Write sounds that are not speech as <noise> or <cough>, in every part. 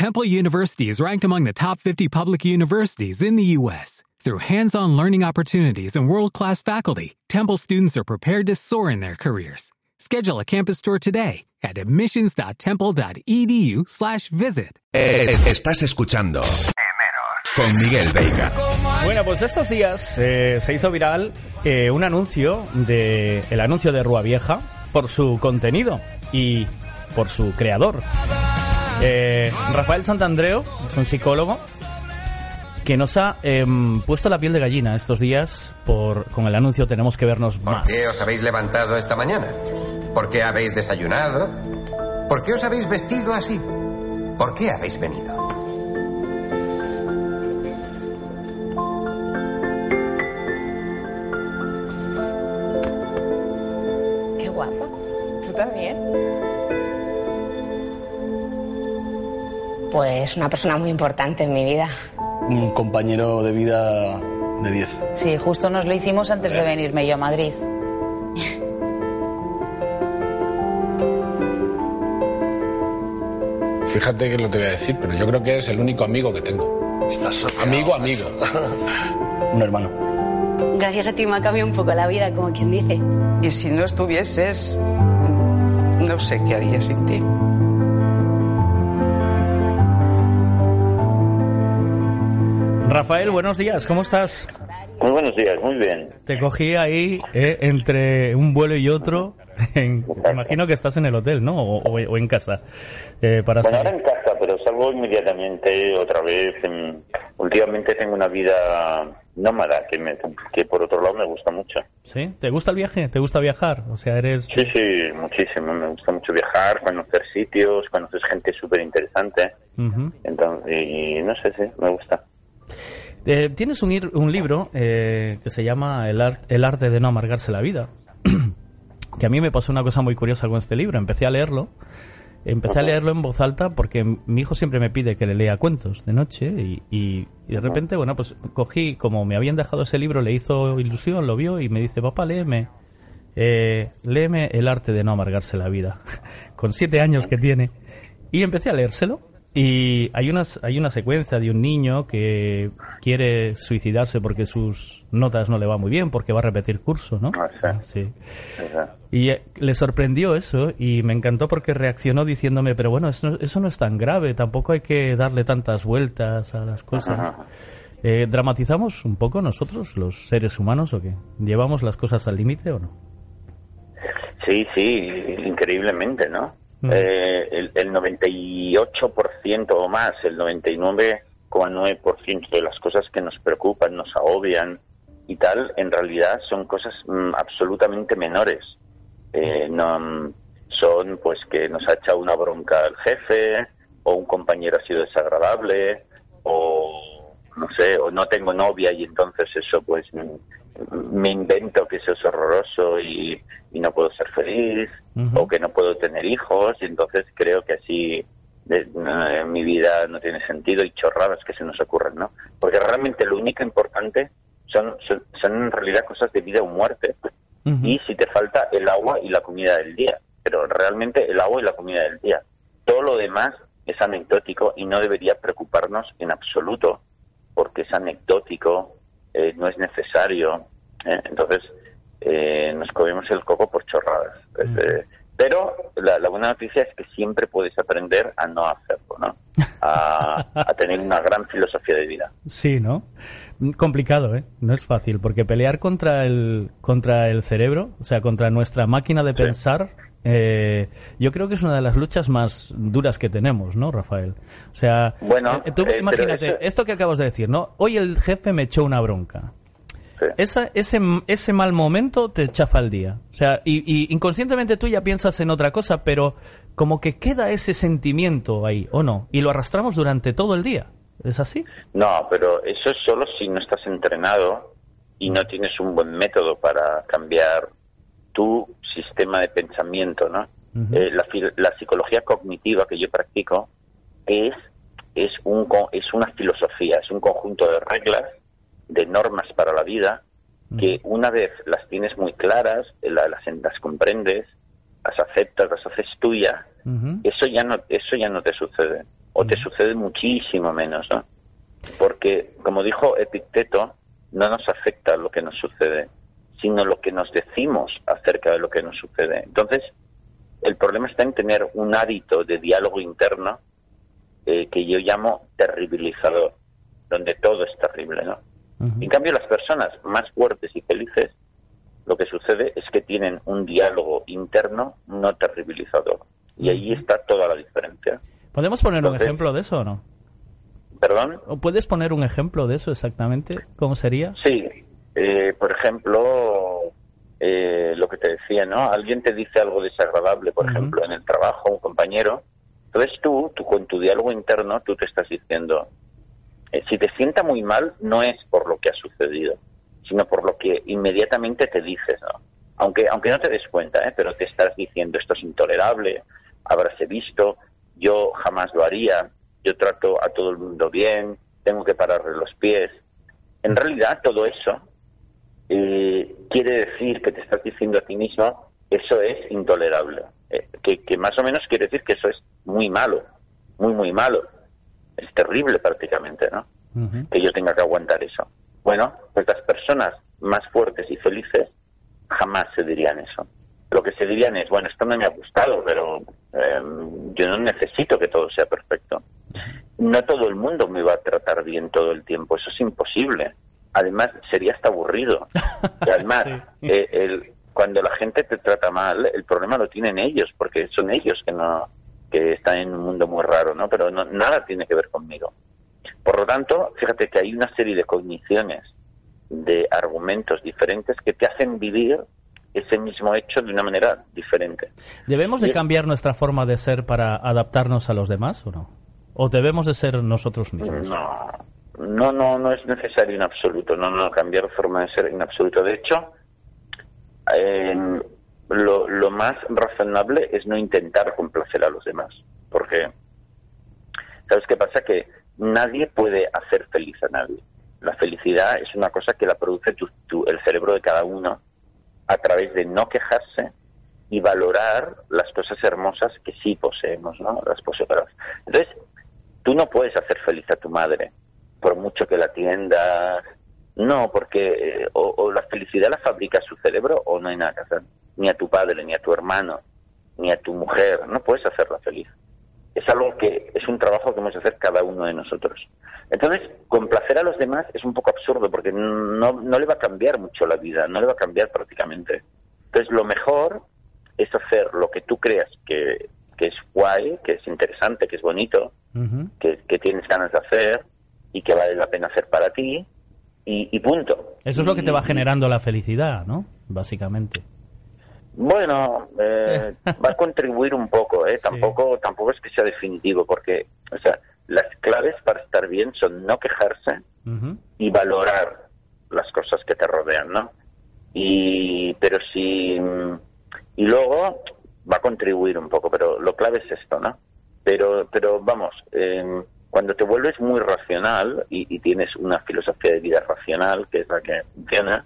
Temple University is ranked among the top 50 public universities in the U.S. Through hands-on learning opportunities and world-class faculty, Temple students are prepared to soar in their careers. Schedule a campus tour today at admissions.temple.edu/visit. Eh, estás escuchando con Miguel Veiga. Bueno, pues estos días eh, se hizo viral eh, un anuncio de el anuncio de Rua Vieja por su contenido y por su creador. Eh, Rafael Santandreo es un psicólogo que nos ha em, puesto la piel de gallina estos días por con el anuncio tenemos que vernos ¿Por más. qué os habéis levantado esta mañana? ¿Por qué habéis desayunado? ¿Por qué os habéis vestido así? ¿Por qué habéis venido? Qué guapa. ¿Tú también? Pues una persona muy importante en mi vida. un compañero de vida de 10. Sí, justo nos lo hicimos antes de venirme yo a Madrid. Fíjate que lo te voy a decir, pero yo creo que es el único amigo que tengo. Estás sopeado, Amigo, macho. amigo. <laughs> un hermano. Gracias a ti me ha cambiado un poco la vida, como quien dice. Y si no estuvieses, no sé qué haría sin ti. Rafael, buenos días, ¿cómo estás? Muy buenos días, muy bien. Te cogí ahí eh, entre un vuelo y otro. <laughs> En- imagino que estás en el hotel, ¿no? O, o- o en casa. eh, para Bueno, salir. ahora en casa, pero salgo inmediatamente otra vez. en- últimamente tengo una vida nómada que, me, que por otro lado me gusta mucho. ¿Sí? ¿Te gusta el viaje? ¿Te gusta viajar? O sea, eres... Sí, sí, muchísimo. Me gusta mucho viajar, conocer sitios, conocer gente súper interesante. Ujú. Entonces, y no sé, sí, me gusta. Eh, tienes un, un libro eh, que se llama el, el arte de no amargarse la vida. <clears throat> que a mí me pasó una cosa muy curiosa con este libro. Empecé a leerlo. Empecé a leerlo en voz alta porque mi hijo siempre me pide que le lea cuentos de noche y, y- y de repente, bueno, pues cogí, como me habían dejado ese libro, le hizo ilusión, lo vio y me dice, papá, léeme, eh, léeme el arte de no amargarse la vida, <laughs> con siete años que tiene. Y empecé a leérselo y hay, unas, hay una secuencia de un niño que quiere suicidarse porque sus notas no le va muy bien, porque va a repetir curso, ¿no? Ah, sí. Y eh, le sorprendió eso y me encantó porque reaccionó diciéndome, pero bueno, eso, eso no es tan grave, tampoco hay que darle tantas vueltas a las cosas. Ajá. Eh, ¿Dramatizamos un poco nosotros, los seres humanos, o qué? ¿Llevamos las cosas al límite o no? Sí, sí, increíblemente, ¿no? Eh, el, el 98% o más, el 99,9% de las cosas que nos preocupan, nos agobian y tal, en realidad son cosas mm, absolutamente menores. Eh, no, mm, son pues que nos ha echado una bronca el jefe, o un compañero ha sido desagradable, o no sé, o no tengo novia y entonces eso pues me invento que eso es horroroso y, y no puedo ser feliz, o que no puedo tener hijos, y entonces creo que así de- no, mi vida no tiene sentido y chorradas que se nos ocurren, ¿no? Porque realmente lo único importante son, son, son en realidad cosas de vida o muerte. Y si te falta el agua y la comida del día, pero realmente el agua y la comida del día. Todo lo demás es anecdótico y no debería preocuparnos en absoluto, porque es anecdótico, eh, no es necesario. ¿eh? Entonces, eh, nos comemos el coco por chorradas. Es, eh, pero la, la buena noticia es que siempre puedes aprender a no hacerlo, ¿no? A, a tener una gran filosofía de vida. Sí, ¿no? Complicado, ¿eh? No es fácil, porque pelear contra el, contra el cerebro, o sea, contra nuestra máquina de pensar, eh, yo creo que es una de las luchas más duras que tenemos, ¿no, Rafael? O sea, Bueno, eh, tú eh, imagínate, esto que acabas de decir, ¿no? Hoy el jefe me echó una bronca. Esa, ese, ese mal momento te chafa el día. O sea, y, y inconscientemente tú ya piensas en otra cosa, pero como que queda ese sentimiento ahí, ¿o no? Y lo arrastramos durante todo el día. ¿Es así? No, pero eso es solo si no estás entrenado y no tienes un buen método para cambiar tu sistema de pensamiento, ¿no? Eh, la, la psicología cognitiva que yo practico es es un es una filosofía, es un conjunto de reglas, de normas para la vida que una vez las tienes muy claras, eh, la- las, las comprendes, las aceptas, las haces tuyas, Ujú. eso ya no eso ya no te sucede o te sucede muchísimo menos, ¿no? Porque, como dijo Epicteto, no nos afecta lo que nos sucede, sino lo que nos decimos acerca de lo que nos sucede. Entonces, el problema está en tener un hábito de diálogo interno eh, que yo llamo terribilizador, donde todo es terrible, ¿no? En cambio, las personas más fuertes y felices, lo que sucede es que tienen un diálogo interno no terribilizador. Y ahí está toda la diferencia. ¿Podemos poner un ejemplo de eso o no? ¿Perdón? ¿O ¿Puedes poner un ejemplo de eso exactamente? ¿Cómo sería? Sí. Eh, por ejemplo, eh, lo que te decía, ¿no? Alguien te dice algo desagradable, por ejemplo, en el trabajo, un compañero. Entonces tú, tú con tu diálogo interno, tú te estás diciendo, eh, si te sienta muy mal, no es por lo que ha sucedido, sino por lo que inmediatamente te dices, ¿no? Aunque, aunque no te des cuenta, ¿eh? pero te estás diciendo, esto es intolerable, habráse visto, yo jamás lo haría, yo trato a todo el mundo bien, tengo que pararle los pies. En realidad todo eso eh, quiere decir que te estás diciendo a ti mismo, eso es intolerable, eh, que, que más o menos quiere decir que eso es muy malo, muy, muy malo. Es terrible prácticamente, ¿no? Que yo tenga que aguantar eso. Bueno, pues las personas más fuertes y felices jamás se dirían eso. Lo que se dirían es, bueno, esto no me ha gustado, pero em, yo no necesito que todo sea perfecto. No todo el mundo me va a tratar bien todo el tiempo, eso es imposible. Además, sería hasta aburrido. Y además, <laughs> eh, el, cuando la gente te trata mal, el problema lo tienen ellos, porque son ellos que no que están en un mundo muy raro, ¿no? Pero no, nada tiene que ver conmigo. Por lo tanto, fíjate que hay una serie de cogniciones, de argumentos diferentes que te hacen vivir ese mismo hecho de una manera diferente. ¿Debemos de cambiar nuestra forma de ser para adaptarnos a los demás o no? ¿O debemos de ser nosotros mismos? No, no, no, no es necesario en absoluto. No, no, cambiar forma de ser en absoluto. De hecho, lo, lo más razonable es no intentar complacer a los demás. Porque, ¿sabes qué pasa? Que nadie puede hacer feliz a nadie. La felicidad es una cosa que la produce el cerebro de cada uno a través de no quejarse y valorar las cosas hermosas que sí poseemos, ¿no? Las poseemos. Entonces, tú no puedes hacer feliz a tu madre, por mucho que la atiendas. No, porque eh, o, la felicidad la fabrica su cerebro o no hay nada que hacer. Ni a tu padre, ni a tu hermano, ni a tu mujer. No puedes hacerla feliz. Es algo que es un trabajo que hemos de hacer cada uno de nosotros. Entonces, complacer a los demás es un poco absurdo porque no, no le va a cambiar mucho la vida, no le va a cambiar prácticamente. Entonces, lo mejor es hacer lo que tú creas que, que es guay, que es interesante, que es bonito, que, que, tienes ganas de hacer y que vale la pena hacer para ti y, punto. Eso es lo que te va generando la felicidad, ¿no? Básicamente. Bueno, eh, <laughs> va a contribuir un poco, ¿eh? Tampoco, tampoco es que sea definitivo, porque, o sea, las claves para estar bien son no quejarse y valorar las cosas que te rodean, ¿no? Y, pero si, y luego va a contribuir un poco, pero lo clave es esto, ¿no? Pero, pero vamos, eh, cuando te vuelves muy racional y, tienes una filosofía de vida racional, que es la que funciona,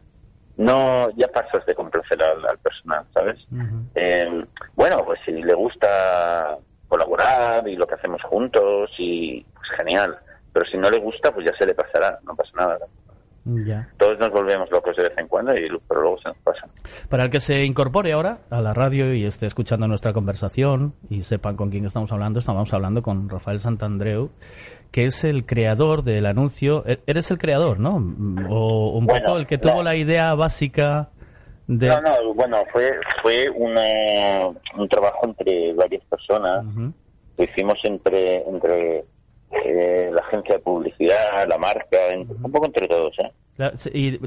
no ya pasas de complacer al, personal, ¿sabes? Eh, bueno, pues si le gusta colaborar y lo que hacemos juntos y pues genial. Pero si no le gusta, pues ya se le pasará, no pasa nada. Ya. Todos nos volvemos locos de vez en cuando, y, pero luego se nos pasa. Para el que se incorpore ahora a la radio y esté escuchando nuestra conversación y sepan con quién estamos hablando, estamos hablando con Rafael Santandreu, que es el creador del anuncio. E-, eres el creador, ¿no? O un poco el que tuvo la idea básica no, no, bueno, fue, fue un trabajo entre varias personas. Lo hicimos entre, entre eh, la agencia de publicidad, la marca, un poco entre todos. ¿eh? ¿Y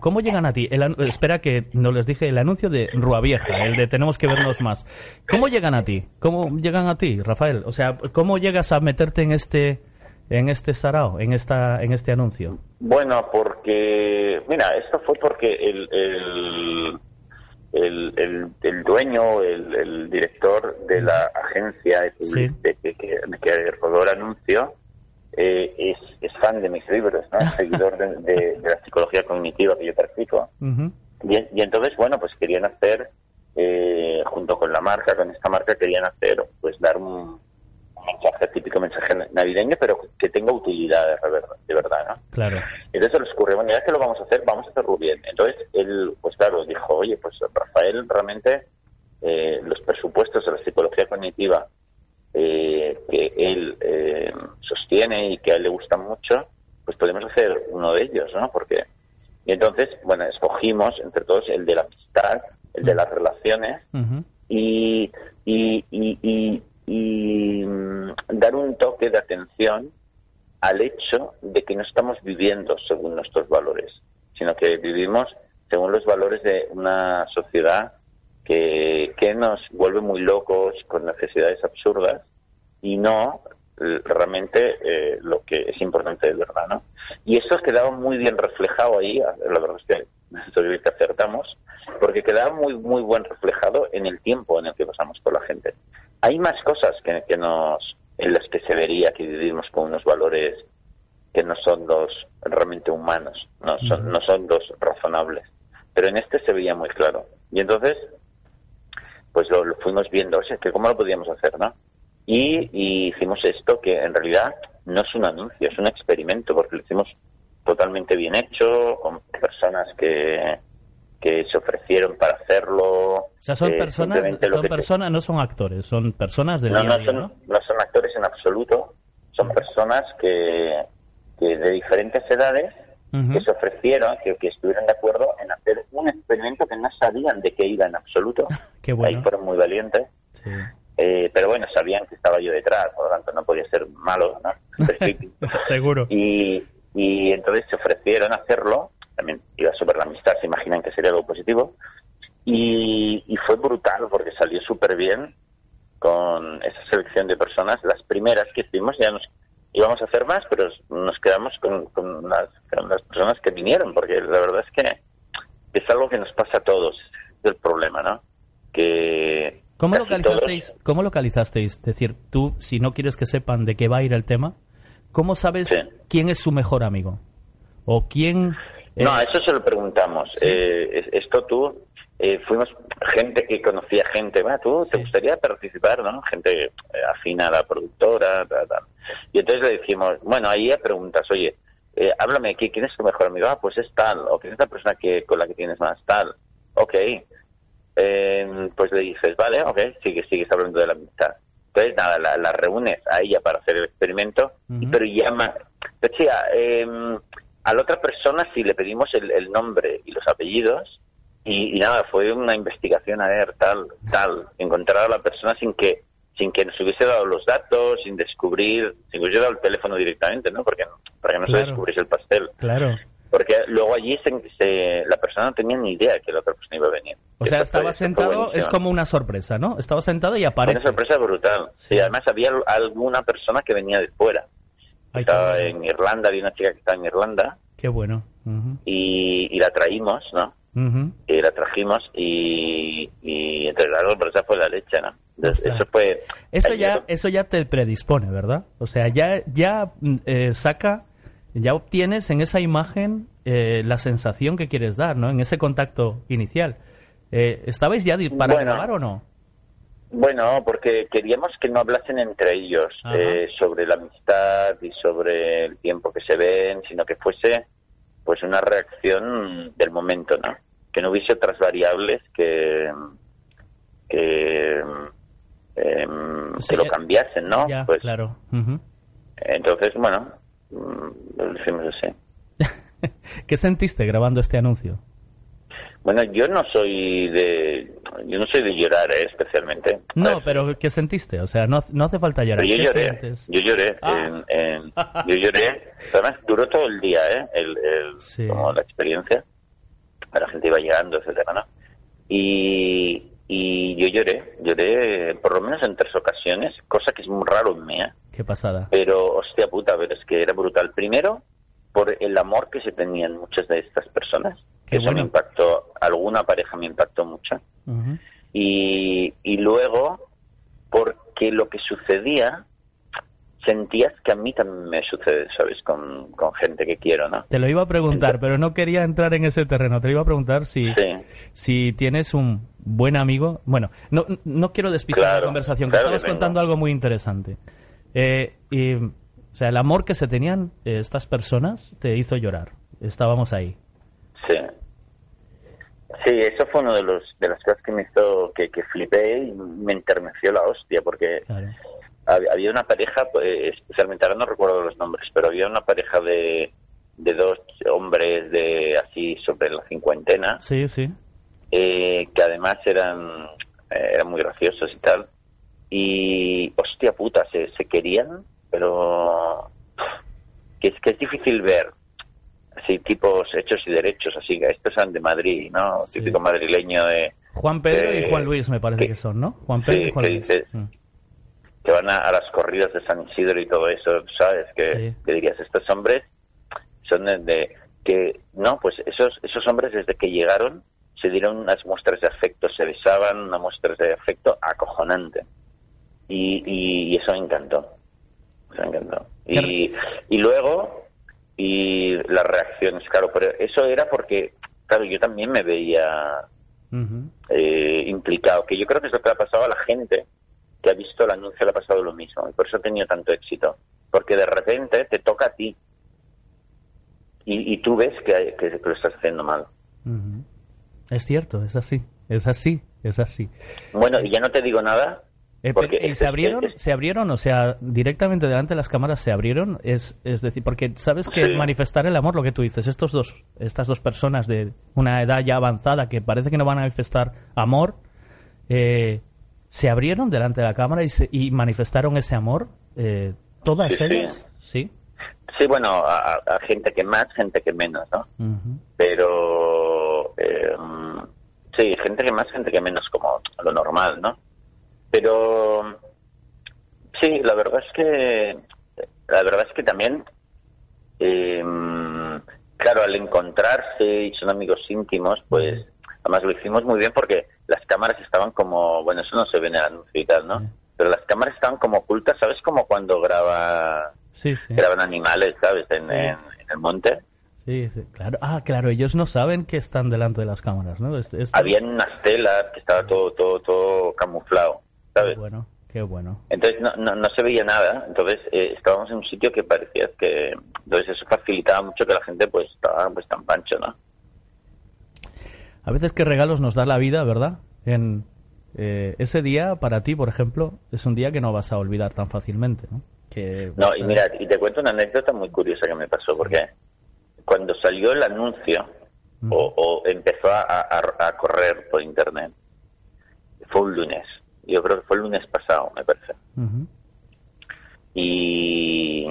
cómo llegan a ti? espera que no les dije el anuncio de Rua Vieja, el de tenemos que vernos más. ¿Cómo llegan a ti? ¿Cómo llegan a ti, Rafael? O sea, ¿cómo llegas a meterte en este en este sarao, en esta en este anuncio? Bueno, porque mira, esto fue porque el el, el, dueño, el, director de la agencia de, que, que, rodó el anuncio, eh, es, es, fan de mis libros, ¿no? seguidor de, la psicología cognitiva que yo practico. y, y, entonces, bueno, pues querían hacer, eh, junto con la marca, con esta marca, querían hacer, pues dar un mensaje típico mensaje navideño, pero que tenga utilidad de verdad, de verdad ¿no? Claro. Entonces se les ocurrió, bueno, ya que lo vamos a hacer, vamos a hacerlo bien. Entonces él, pues claro, dijo, oye, pues Rafael realmente eh, los presupuestos de la psicología cognitiva eh, que él eh, sostiene y que a él le gustan mucho, pues podemos hacer uno de ellos, ¿no? Porque y entonces, bueno, escogimos entre todos el de la amistad, el de las relaciones y, y, y, y, mm, dar un toque de atención al hecho de que no estamos viviendo según nuestros valores, sino que vivimos según los valores de una sociedad que, que nos vuelve muy locos con necesidades absurdas y no realmente eh, lo que es importante de verdad, ¿no? Y eso quedaba muy bien reflejado ahí, la verdad es que <laughs> que acertamos, porque quedaba muy muy buen reflejado en el tiempo en el que pasamos con la gente. Hay más cosas que, que nos en las que se vería que vivimos con unos valores que no son los realmente humanos, no son, no son los razonables. Pero en este se veía muy claro. Y entonces, pues lo, lo fuimos viendo, o sea, que cómo lo podíamos hacer, ¿no? Y, hicimos esto que en realidad no es un anuncio, es un experimento, porque lo hicimos totalmente bien hecho, con personas que, que se ofrecieron para hacerlo. O sea, son eh, personas, son personas, no son actores, son personas del no, no, son, ¿no? son actores en absoluto, son personas que, que de diferentes edades que se ofrecieron, que, que, estuvieron de acuerdo en hacer un experimento que no sabían de qué iba en absoluto. <laughs> Qué bueno. Ahí fueron muy valientes. Sí. Eh, pero bueno, sabían que estaba yo detrás, por lo tanto no podía ser malo, ¿no? <laughs> Seguro. Y, y entonces se ofrecieron a hacerlo, también iba sobre la amistad, se imaginan que sería algo positivo, y, y fue brutal porque salió súper bien con esa selección de personas. Las primeras que hicimos ya nos íbamos a hacer más, pero nos quedamos con, con, las, con las personas que vinieron, porque la verdad es que es algo que nos pasa a todos, es el problema, ¿no? Que ¿Cómo localizasteis, ¿Cómo localizasteis? Es decir, tú, si no quieres que sepan de qué va a ir el tema, ¿cómo sabes quién es su mejor amigo? ¿O quién...? Eh, no, eso se lo preguntamos. Eh, esto tú, eh, fuimos gente que conocía gente, ¿va? ¿Tú te gustaría participar, no? Gente afina a la productora, Y entonces le decimos, bueno, ahí preguntas, oye, háblame, ¿quién es tu mejor amigo? Ah, pues es tal, o quién es la persona que, con la que tienes más tal. Ok, eh, pues le dices, vale, ok, sigue, sigues hablando de la amistad. Entonces, nada, la, reúnes a ella para hacer el experimento, pero llama. Decía, eh, a la otra persona si le pedimos el, nombre y los apellidos, y, nada, fue una investigación a ver, tal, tal, encontrar a la persona sin que sin que nos hubiese dado los datos, sin descubrir, sin que hubiese dado el teléfono directamente, ¿no? Porque, para que no se descubriese el pastel. Claro. Porque luego allí se, la persona no tenía ni idea que la otra persona iba a venir. O sea, estaba sentado, es como una sorpresa, ¿no? Estaba sentado y aparece. Una sorpresa brutal. Sí, además había alguna persona que venía de fuera. Estaba en Irlanda, había una chica que estaba en Irlanda. Qué bueno. y, la traímos, ¿no? Y la trajimos y, y entre la sorpresa fue la leche, ¿no? eso fue... Eso ya, eso ya te predispone, ¿verdad? O sea, ya, ya mm, eh, saca ya obtienes en esa imagen eh, la sensación que quieres dar, ¿no? En ese contacto inicial. Eh, ¿Estabais ya para grabar o no? Bueno, porque queríamos que no hablasen entre ellos eh, sobre la amistad y sobre el tiempo que se ven, sino que fuese pues una reacción del momento, ¿no? Que no hubiese otras variables que que, em, que lo cambiasen, ¿no? pues, claro. Entonces, bueno, lo decimos así. <laughs> ¿Qué sentiste grabando este anuncio? Bueno, yo no soy de yo no soy de llorar ¿eh? especialmente. No, pero ¿qué sentiste? O sea, no, no hace falta llorar. yo lloré. Yo lloré. Ah. En, yo lloré. Además duró todo el día, ¿eh? El, como la experiencia. La gente iba llegando, etcétera, ¿no? Y, y yo lloré, lloré por lo menos en tres ocasiones, cosa que es muy raro en mí. ¿eh? Qué pasada. Pero, hostia puta, pero es que era brutal. Primero, por el amor que se tenían muchas de estas personas. Que eso me impactó, alguna pareja me impactó mucho. y, y luego, porque lo que sucedía sentías que a mí también me sucede, ¿sabes? Con, gente que quiero, ¿no? Te lo iba a preguntar, pero no quería entrar en ese terreno. Te lo iba a preguntar si, si tienes un buen amigo. Bueno, no, no quiero despistar la conversación, que estabas contando algo muy interesante. Eh, y, o sea, el amor que se tenían eh, estas personas te hizo llorar. Estábamos ahí. Sí. Eso fue uno de los de las cosas que me hizo que, que flipé y me enterneció la hostia porque hab- había una pareja, pues, especialmente ahora no recuerdo los nombres, pero había una pareja de, de dos hombres de así sobre la cincuentena Sí, sí. eh, que además eran, eh, eran muy graciosos y tal. Y, hostia puta, se, se querían, pero que es que es difícil ver así tipos hechos y derechos, así que estos eran de Madrid, ¿no? Típico madrileño de... Juan Pedro y Juan Luis me parece que son, ¿no? Juan Pedro sí, y Juan que Luis. Mm. que van a, a las corridas de San Isidro y todo eso, ¿sabes? Que, que dirías, estos hombres son de, de- que, no, pues esos, esos hombres desde que llegaron se dieron unas muestras de afecto, se besaban, unas muestras de afecto acojonante. Y, y, y eso me encantó. Eso me encantó. Y, y luego, y las reacciones, claro, pero eso era porque, claro, yo también me veía eh, implicado, que yo creo que es lo que le ha pasado a la gente que ha visto el anuncio, le ha pasado lo mismo, y por eso ha tenido tanto éxito, porque de repente te toca a ti y, y tú ves que, que lo estás haciendo mal. Es cierto, es así, es así, es así. Bueno, y ya no te digo nada. Eh, porque ¿Y se abrieron? <laughs> ¿Se abrieron? O sea, directamente delante de las cámaras se abrieron. Es, es decir, porque sabes que Sí. manifestar el amor, lo que tú dices, estos dos, estas dos personas de una edad ya avanzada que parece que no van a manifestar amor, eh, se abrieron delante de la cámara y, se- y manifestaron ese amor. eh, todas Sí, ellas, sí. Sí, bueno, a, gente que más, gente que menos, ¿no? Pero eh, sí, gente que más, gente que menos, como lo normal, ¿no? Pero sí, la verdad es que la verdad es que también, eh, claro, al encontrarse y son amigos íntimos, pues además lo hicimos muy bien porque las cámaras estaban como, bueno, eso no se ve en el anuncio y tal, ¿no? Pero las cámaras estaban como ocultas, ¿sabes? Como cuando graba, Sí, sí. graban animales, ¿sabes? En, Sí. en- en el monte. Sí, sí, claro. Ah, claro, ellos no saben que están delante de las cámaras, ¿no? Es- es- habían unas telas que estaba todo todo todo camuflado sabes bueno qué bueno. Entonces no, no, no se veía nada. Entonces eh, estábamos en un sitio que parecía que entonces eso facilitaba mucho que la gente pues estaba pues tan pancho no A veces qué regalos nos da la vida, ¿verdad? En eh, ese día para ti, por ejemplo, es un día que no vas a olvidar tan fácilmente, ¿no? Que no y mira y te cuento una anécdota muy curiosa que me pasó porque cuando salió el anuncio o, o empezó a, a- a correr por internet fue un lunes yo creo que fue el lunes pasado me parece. Y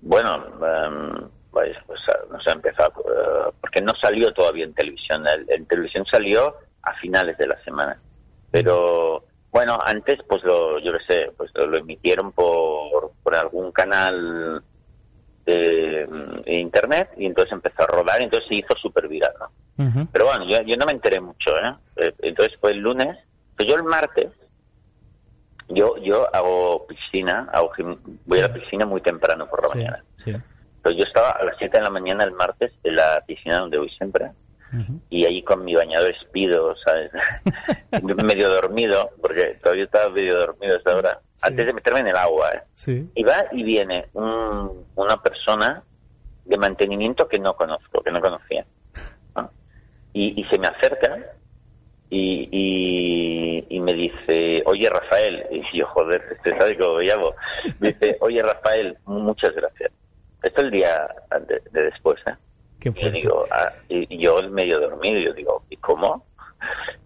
bueno em, pues, pues ah, no sé empezó eh, porque no salió todavía en televisión. El- en televisión salió a finales de la semana. Pero bueno antes pues lo yo qué sé pues lo, emitieron por, por algún canal de, mm, de internet y entonces empezó a rodar y entonces se hizo súper viral ¿no? Pero bueno yo, yo no me enteré mucho ¿eh? Eh, entonces fue el lunes pues yo el martes yo yo hago piscina hago gim- voy a la piscina muy temprano por la Sí, mañana sí. pero yo estaba a las 7 de la mañana el martes en la piscina donde voy siempre y ahí con mi bañador espido, ¿sabes? <laughs> medio dormido, porque todavía estaba medio dormido a esa hora, antes de meterme en el agua, ¿eh? Sí. Y va y viene un- una persona de mantenimiento que no conozco, que no conocía. ¿no? Y, y se me acerca y, y, y me dice, oye Rafael, y yo, joder, este sabe cómo me llamo. Me dice, oye Rafael, muchas gracias. Esto el día de, de después, ¿eh? Qué Y digo, ah, y, y yo medio dormido, yo digo, ¿y cómo?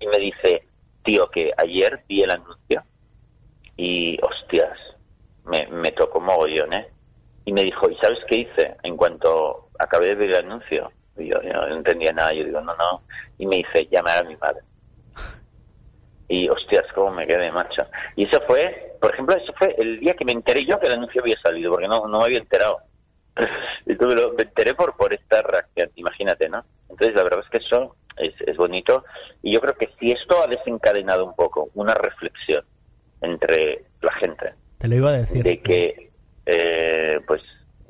Y me dice, tío, que ayer vi el anuncio y, hostias, me, me tocó mogollón, ¿eh? Y me dijo, ¿y sabes qué hice? En cuanto acabé de ver el anuncio, y yo, yo no entendía nada, yo digo, no, no. Y me dice, llamar a mi madre. Y, hostias, cómo me quedé, macho. Y eso fue, por ejemplo, eso fue el día que me enteré yo que el anuncio había salido, porque no, no me había enterado. <laughs> Lo- me enteré por, por esta reacción, imagínate, ¿no? Entonces, la verdad es que eso es, es bonito. Y yo creo que si esto ha desencadenado un poco una reflexión entre la gente, Te lo iba a decir. de que, eh, pues,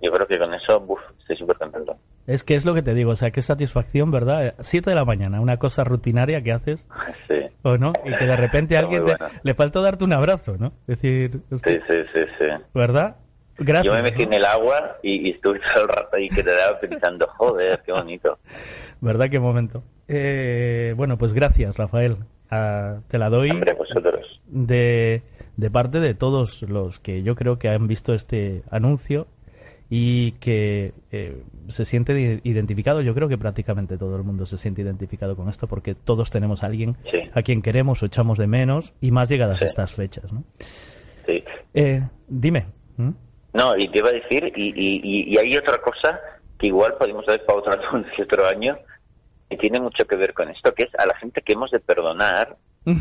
yo creo que con eso, buf, estoy súper contento. Es que es lo que te digo, o sea, qué satisfacción, ¿verdad? Siete de la mañana, una cosa rutinaria que haces, ¿o no? Y que de repente alguien te- le faltó darte un abrazo, ¿no? Es decir, sí, sí, sí, sí. ¿verdad? Gracias, Yo me metí en el agua y, y estuve todo el rato ahí que te daba pensando, joder, qué bonito. ¿Verdad? Qué momento. Eh, bueno, pues gracias, Rafael. Ah, te la doy Hombre, de, de parte de todos los que yo creo que han visto este anuncio y que eh, se siente identificado. Yo creo que prácticamente todo el mundo se siente identificado con esto porque todos tenemos a alguien Sí. a quien queremos o echamos de menos y más llegadas Sí. estas fechas. ¿no? Sí. Eh, dime. ¿Mm? No, y te iba a decir, y, y, hay otra cosa que igual podemos ver para otro <laughs> otro año, y tiene mucho que ver con esto, que es a la gente que hemos de perdonar <laughs> y,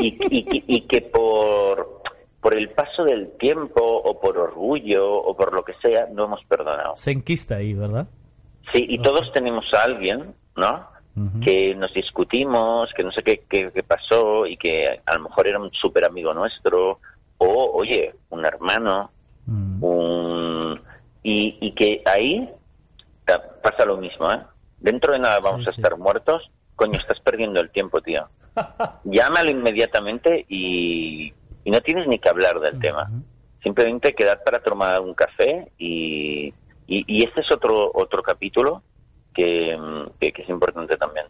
y- y que por, por el paso del tiempo o por orgullo o por lo que sea, no hemos perdonado. Se enquista ahí, ¿verdad? Sí, y todos tenemos a alguien, ¿no? Que nos discutimos, que no sé qué, qué, qué pasó y que a lo mejor era un súper amigo nuestro, o, oye, un hermano, Mm. un... Y, y que ahí pasa lo mismo, ¿eh? Dentro de nada vamos Sí, a sí. estar muertos. Coño, estás perdiendo el tiempo, tío. <laughs> Llámalo inmediatamente y, y no tienes ni que hablar del tema. Simplemente quedar para tomar un café y, y, y este es otro otro capítulo que, mm, que, que es importante también.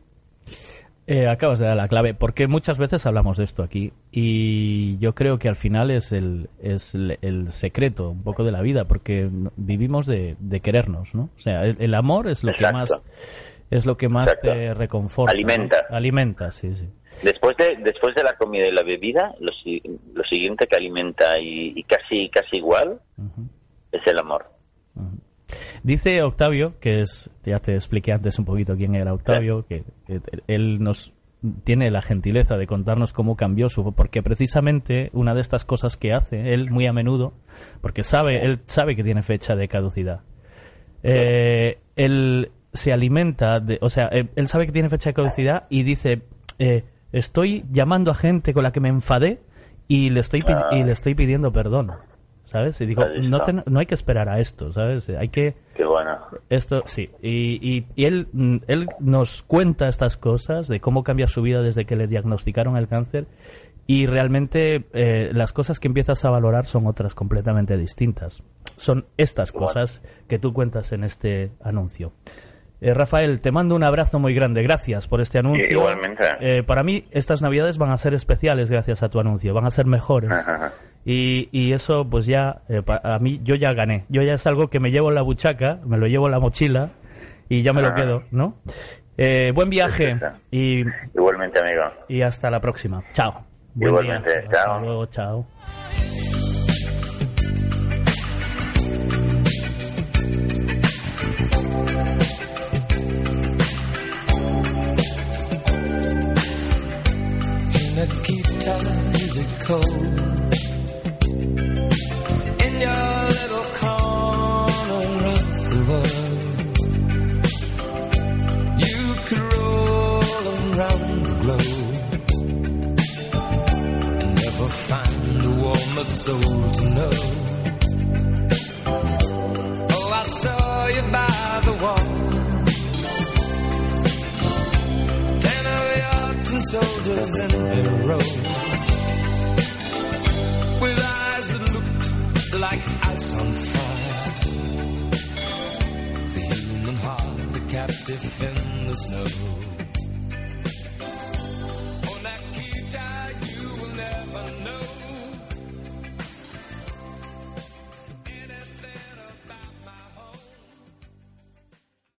Eh, acabas de dar la clave, porque muchas veces hablamos de esto aquí y yo creo que al final es el, es el, el secreto un poco de la vida, porque vivimos de, de querernos, ¿no? O sea, el, el amor es lo que más es lo que más Exacto. te reconforta. ¿no? Alimenta. Alimenta, sí, sí. Después de después de la comida y la bebida, lo, lo siguiente que alimenta y, y casi casi igual es el amor. Dice Octavio, que es, ya te expliqué antes un poquito quién era Octavio, que, que él nos tiene la gentileza de contarnos cómo cambió su, porque precisamente una de estas cosas que hace él muy a menudo, porque sabe, él sabe que tiene fecha de caducidad. Eh, él se alimenta, de, o sea, él, él sabe que tiene fecha de caducidad y dice, eh, estoy llamando a gente con la que me enfadé y le estoy y le estoy pidiendo perdón, ¿sabes? Y digo, no, te- no hay que esperar a esto, ¿sabes? Hay que Qué bueno. esto sí, y, y- y él, mm, él nos cuenta estas cosas de cómo cambia su vida desde que le diagnosticaron el cáncer y realmente eh, las cosas que empiezas a valorar son otras completamente distintas. Son estas cosas que tú cuentas en este anuncio. Eh, Rafael, te mando un abrazo muy grande. Gracias por este anuncio. Igualmente. Eh, para mí, estas navidades van a ser especiales gracias a tu anuncio. Van a ser mejores. Ajá. Y, y eso, pues ya, eh, a mí, yo ya gané. Yo ya es algo que me llevo en la buchaca, me lo llevo en la mochila y ya me lo quedo, ¿no? Eh, buen viaje Perfecto. y, Igualmente, amigo. y hasta la próxima. Chao. Buen Igualmente, día. chao. Hasta luego, chao. Soul to know.